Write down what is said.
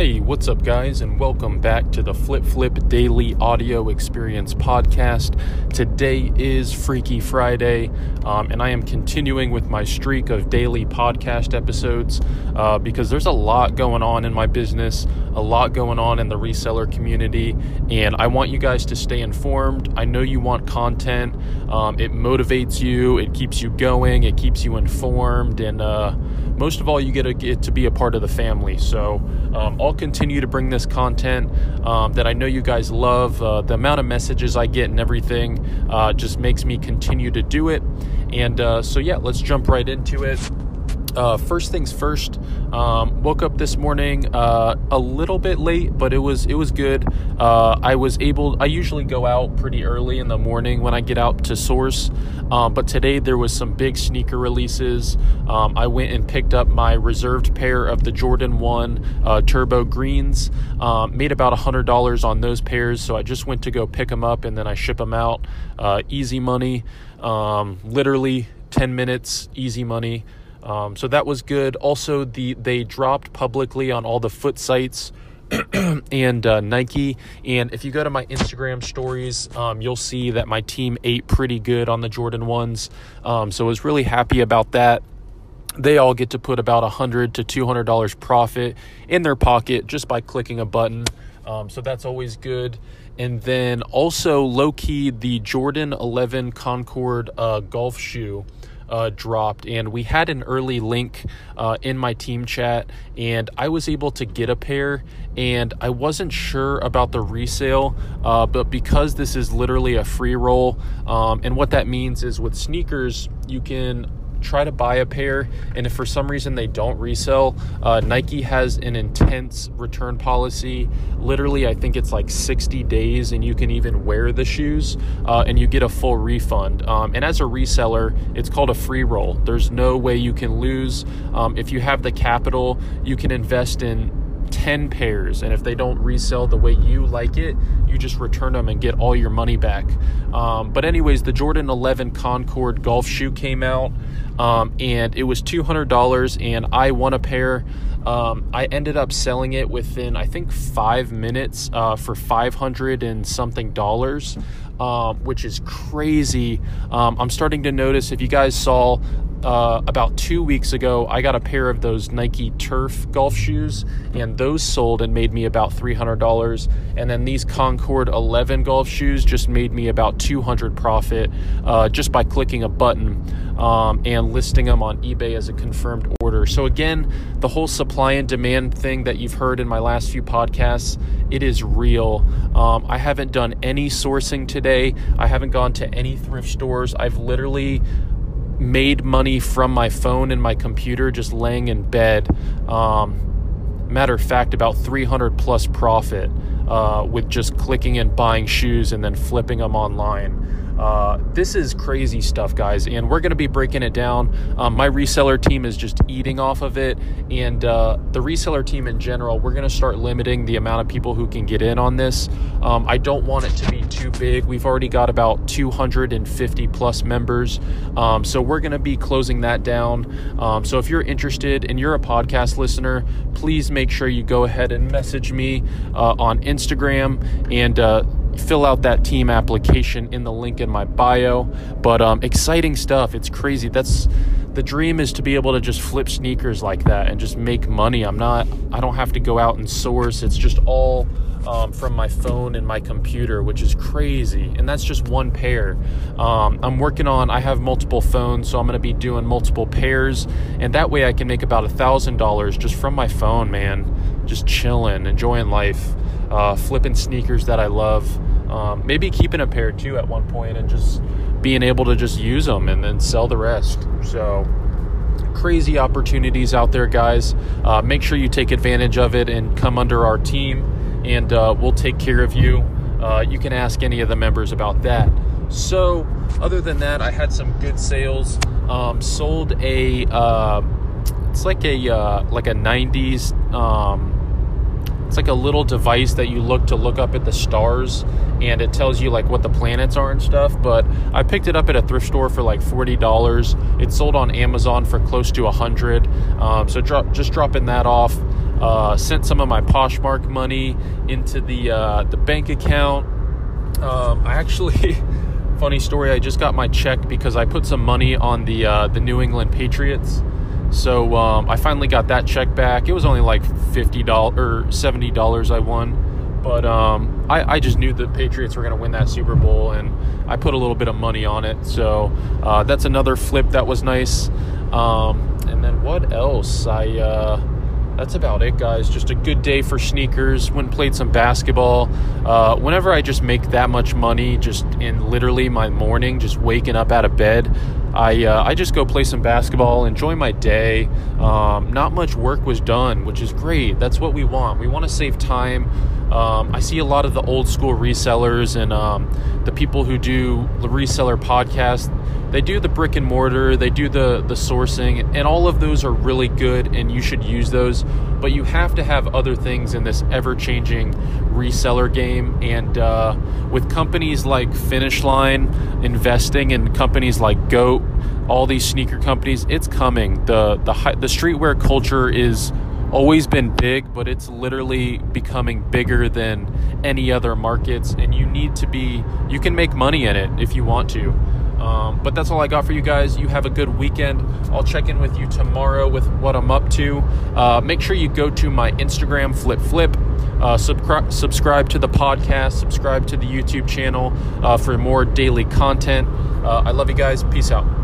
Hey, what's up, guys, and welcome back to the Flip Flip Daily Audio Experience Podcast. Today is Freaky Friday, um, and I am continuing with my streak of daily podcast episodes uh, because there's a lot going on in my business, a lot going on in the reseller community, and I want you guys to stay informed. I know you want content, um, it motivates you, it keeps you going, it keeps you informed, and uh, most of all, you get to get to be a part of the family. So um, I'll continue to bring this content um, that I know you guys love. Uh, the amount of messages I get and everything uh, just makes me continue to do it. And uh, so, yeah, let's jump right into it. Uh, first things first. Um, woke up this morning uh, a little bit late, but it was it was good. Uh, I was able. I usually go out pretty early in the morning when I get out to source, um, but today there was some big sneaker releases. Um, I went and picked up my reserved pair of the Jordan One uh, Turbo Greens. Um, made about hundred dollars on those pairs, so I just went to go pick them up and then I ship them out. Uh, easy money, um, literally ten minutes, easy money. Um, so that was good. Also, the they dropped publicly on all the foot sites and uh, Nike. And if you go to my Instagram stories, um, you'll see that my team ate pretty good on the Jordan ones. Um, so I was really happy about that. They all get to put about a hundred to two hundred dollars profit in their pocket just by clicking a button. Um, so that's always good. And then also low key the Jordan 11 Concord uh, golf shoe uh, dropped, and we had an early link uh, in my team chat, and I was able to get a pair. And I wasn't sure about the resale, uh, but because this is literally a free roll, um, and what that means is with sneakers, you can try to buy a pair and if for some reason they don't resell uh, nike has an intense return policy. Literally i think it's like 60 days and you can even wear the shoes uh, and you get a full refund. Um, and as a reseller it's called a free roll. There's no way you can lose. Um, if you have the capital you can invest in 10 pairs and if they don't resell the way you like it you just return them and get all your money back. Um, but anyways the jordan 11 concord golf shoe came out um, and it was $200 and i won a pair. Um, i ended up selling it within i think five minutes uh, for 500 and something dollars um, which is crazy. Um, i'm starting to notice if you guys saw uh, about two weeks ago, I got a pair of those Nike Turf golf shoes, and those sold and made me about $300. And then these Concord 11 golf shoes just made me about 200 profit uh, just by clicking a button um, and listing them on eBay as a confirmed order. So, again, the whole supply and demand thing that you've heard in my last few podcasts, it is real. Um, I haven't done any sourcing today, I haven't gone to any thrift stores. I've literally made money from my phone and my computer just laying in bed. Um, matter of fact, about 300 plus profit uh, with just clicking and buying shoes and then flipping them online. Uh, this is crazy stuff, guys, and we're going to be breaking it down. Um, my reseller team is just eating off of it, and uh, the reseller team in general, we're going to start limiting the amount of people who can get in on this. Um, I don't want it to be too big. We've already got about 250 plus members, um, so we're going to be closing that down. Um, so if you're interested and you're a podcast listener, please make sure you go ahead and message me uh, on Instagram and uh, fill out that team application in the link in my bio. But um, exciting stuff. It's crazy. That's the dream is to be able to just flip sneakers like that and just make money. I'm not. I don't have to go out and source. It's just all. Um, from my phone and my computer, which is crazy. And that's just one pair. Um, I'm working on, I have multiple phones, so I'm going to be doing multiple pairs. And that way I can make about a $1,000 just from my phone, man. Just chilling, enjoying life, uh, flipping sneakers that I love. Um, maybe keeping a pair too at one point and just being able to just use them and then sell the rest. So crazy opportunities out there, guys. Uh, make sure you take advantage of it and come under our team, and uh, we'll take care of you. Uh, you can ask any of the members about that. So, other than that, I had some good sales. Um, sold a, uh, it's like a uh, like a '90s. Um, it's like a little device that you look to look up at the stars and it tells you like what the planets are and stuff but i picked it up at a thrift store for like $40 it sold on amazon for close to 100 um, so drop, just dropping that off Uh, sent some of my Poshmark money into the uh, the bank account. Um, I actually, funny story. I just got my check because I put some money on the uh, the New England Patriots. So um, I finally got that check back. It was only like fifty dollars or seventy dollars I won, but um, I, I, just knew the Patriots were going to win that Super Bowl, and I put a little bit of money on it. So uh, that's another flip that was nice. Um, and then what else? I uh, that's about it, guys. Just a good day for sneakers. Went played some basketball. Uh, whenever I just make that much money, just in literally my morning, just waking up out of bed, I uh, I just go play some basketball, enjoy my day. Um, not much work was done, which is great. That's what we want. We want to save time. Um, I see a lot of the old school resellers and um, the people who do the reseller podcast they do the brick and mortar, they do the the sourcing, and all of those are really good, and you should use those. But you have to have other things in this ever changing reseller game, and uh, with companies like Finish Line investing in companies like Goat, all these sneaker companies, it's coming. the the The streetwear culture is always been big, but it's literally becoming bigger than any other markets, and you need to be. You can make money in it if you want to. Um, but that's all I got for you guys. You have a good weekend. I'll check in with you tomorrow with what I'm up to. Uh, make sure you go to my Instagram, Flip Flip. Uh, subscribe, subscribe to the podcast, subscribe to the YouTube channel uh, for more daily content. Uh, I love you guys. Peace out.